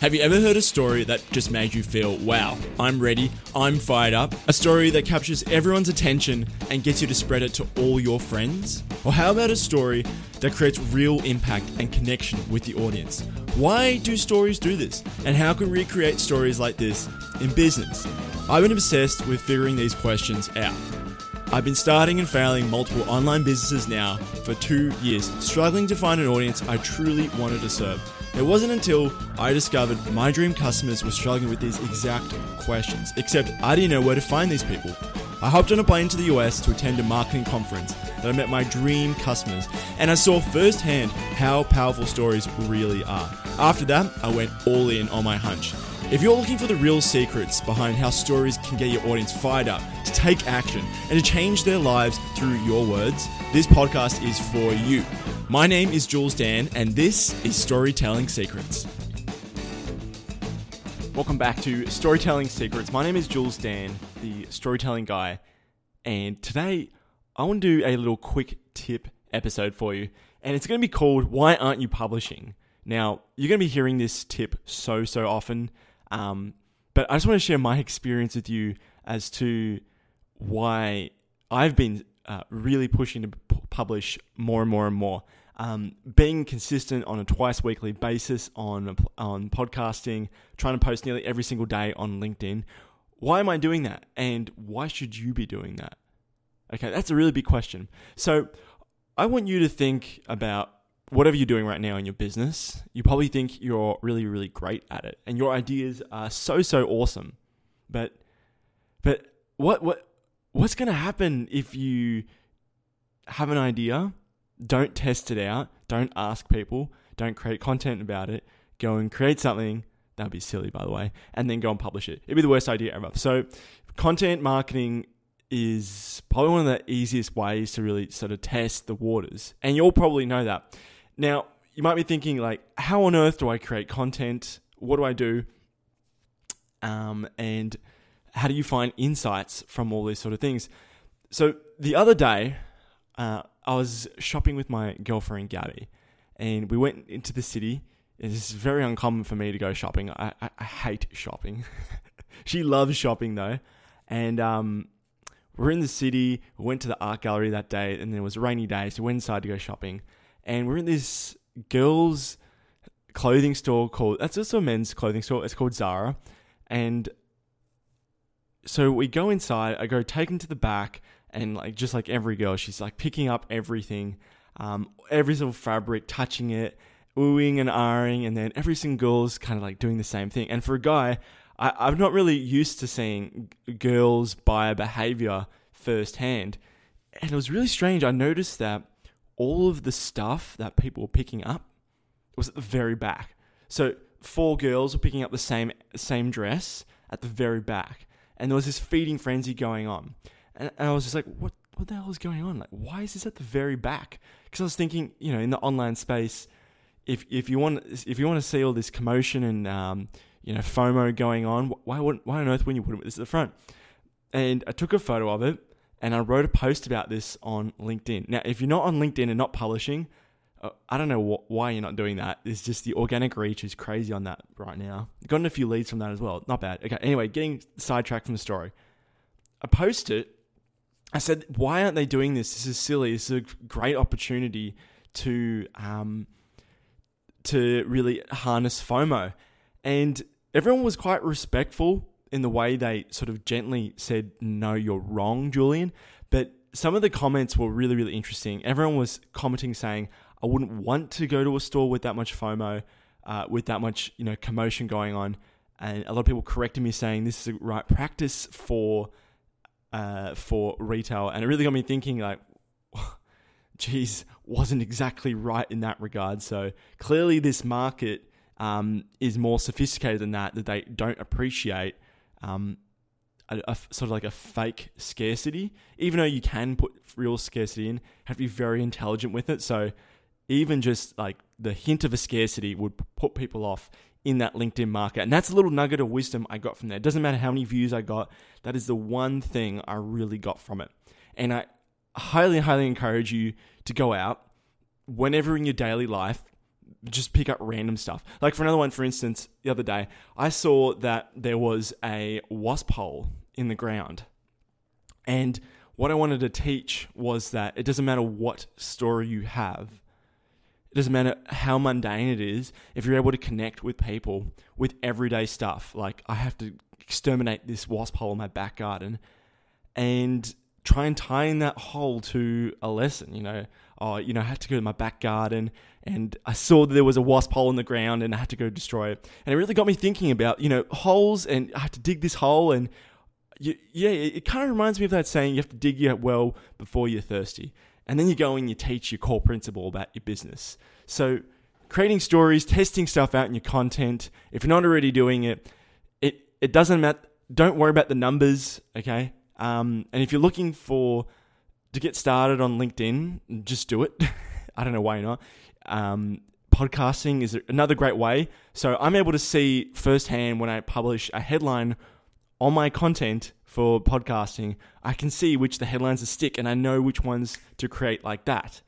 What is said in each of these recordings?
Have you ever heard a story that just made you feel, wow, I'm ready, I'm fired up? A story that captures everyone's attention and gets you to spread it to all your friends? Or how about a story that creates real impact and connection with the audience? Why do stories do this? And how can we create stories like this in business? I've been obsessed with figuring these questions out. I've been starting and failing multiple online businesses now for two years, struggling to find an audience I truly wanted to serve. It wasn't until I discovered my dream customers were struggling with these exact questions, except I didn't know where to find these people. I hopped on a plane to the US to attend a marketing conference that I met my dream customers, and I saw firsthand how powerful stories really are. After that, I went all in on my hunch. If you're looking for the real secrets behind how stories can get your audience fired up to take action and to change their lives through your words, this podcast is for you. My name is Jules Dan, and this is Storytelling Secrets. Welcome back to Storytelling Secrets. My name is Jules Dan, the storytelling guy, and today I want to do a little quick tip episode for you, and it's going to be called Why Aren't You Publishing? Now, you're going to be hearing this tip so, so often um, but I just want to share my experience with you as to why I've been uh, really pushing to publish more and more and more. Um, being consistent on a twice weekly basis on on podcasting, trying to post nearly every single day on LinkedIn. Why am I doing that? And why should you be doing that? Okay, that's a really big question. So I want you to think about whatever you're doing right now in your business, you probably think you're really, really great at it, and your ideas are so, so awesome. But, but what, what, what's going to happen if you have an idea, don't test it out, don't ask people, don't create content about it, go and create something. That'd be silly, by the way, and then go and publish it. It'd be the worst idea ever. So, content marketing is probably one of the easiest ways to really sort of test the waters. And you'll probably know that. Now, you might be thinking, like, how on earth do I create content? What do I do? Um, and how do you find insights from all these sort of things? So the other day, uh, I was shopping with my girlfriend Gabby, and we went into the city. It's very uncommon for me to go shopping. I, I, I hate shopping. she loves shopping though, and um, we're in the city. We went to the art gallery that day, and it was a rainy day, so we went inside to go shopping and we're in this girls' clothing store called that's also a men's clothing store. It's called Zara, and so we go inside. I go take him to the back, and like just like every girl, she's like picking up everything, um, every single fabric, touching it, oohing and ahhing, and then every single girl's kind of like doing the same thing. And for a guy, I, I'm not really used to seeing girls buy behavior firsthand, and it was really strange. I noticed that all of the stuff that people were picking up was at the very back. So four girls were picking up the same same dress at the very back, and there was this feeding frenzy going on. And, and I was just like, what what the hell is going on? Like, why is this at the very back? Because I was thinking, you know, in the online space, if if you want if you want to see all this commotion and um, you know FOMO going on, why would why on earth wouldn't you put it this at the front? And I took a photo of it and I wrote a post about this on LinkedIn. Now, if you're not on LinkedIn and not publishing, uh, I don't know wh- why you're not doing that. It's just the organic reach is crazy on that right now. Gotten a few leads from that as well. Not bad. Okay, anyway, getting sidetracked from the story. I posted, I said, why aren't they doing this? This is silly. This is a great opportunity to um, to really harness FOMO. And everyone was quite respectful in the way they sort of gently said, No, you're wrong, Julian. But some of the comments were really, really interesting. Everyone was commenting saying, I wouldn't want to go to a store with that much FOMO, uh, with that much, you know, commotion going on. And a lot of people corrected me saying this is the right practice for uh, for retail. And it really got me thinking like, geez, wasn't exactly right in that regard. So clearly this market um, is more sophisticated than that, that they don't appreciate um, a, a, sort of like a fake scarcity. Even though you can put real scarcity in, have to be very intelligent with it. So even just like the hint of a scarcity would put people off in that LinkedIn market. And that's a little nugget of wisdom I got from there. It doesn't matter how many views I got, that is the one thing I really got from it. And I highly, highly encourage you to go out whenever in your daily life, just pick up random stuff. Like for another one, for instance, the other day, I saw that there was a wasp hole in the ground. And what I wanted to teach was that it doesn't matter what story you have, it doesn't matter how mundane it is, if you're able to connect with people with everyday stuff. Like, I have to exterminate this wasp hole in my back garden and try and tie in that hole to a lesson. You know, oh, you know, I had to go to my back garden and I saw that there was a wasp hole in the ground and I had to go destroy it. And it really got me thinking about, you know, holes and I had to dig this hole and you, yeah, it, it kind of reminds me of that saying you have to dig your well before you're thirsty. And then you go and you teach your core principle about your business. So creating stories, testing stuff out in your content. If you're not already doing it, it, it doesn't matter. Don't worry about the numbers, okay? Um, and if you're looking for to get started on LinkedIn, just do it. I don't know why not. Um, podcasting is another great way. So I'm able to see firsthand when I publish a headline on my content for podcasting, I can see which the headlines are stick and I know which ones to create like that.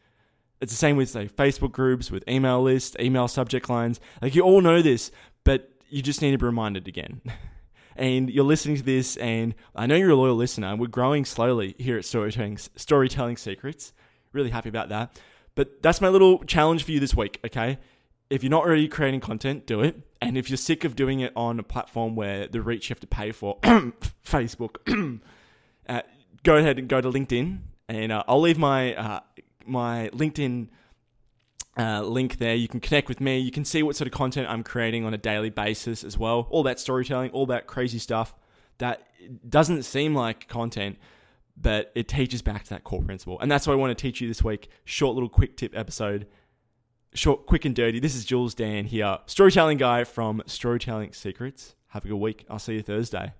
It's the same with say Facebook groups, with email lists, email subject lines. Like you all know this, but you just need to be reminded again. and you're listening to this, and I know you're a loyal listener. We're growing slowly here at Storytelling Storytelling Secrets. Really happy about that. But that's my little challenge for you this week. Okay, if you're not already creating content, do it. And if you're sick of doing it on a platform where the reach you have to pay for, Facebook, uh, go ahead and go to LinkedIn, and uh, I'll leave my uh, my LinkedIn uh, link there. You can connect with me. You can see what sort of content I'm creating on a daily basis as well. All that storytelling, all that crazy stuff that doesn't seem like content, but it teaches back to that core principle. And that's what I want to teach you this week. Short little quick tip episode short, quick and dirty. This is Jules Dan here, storytelling guy from Storytelling Secrets. Have a good week. I'll see you Thursday.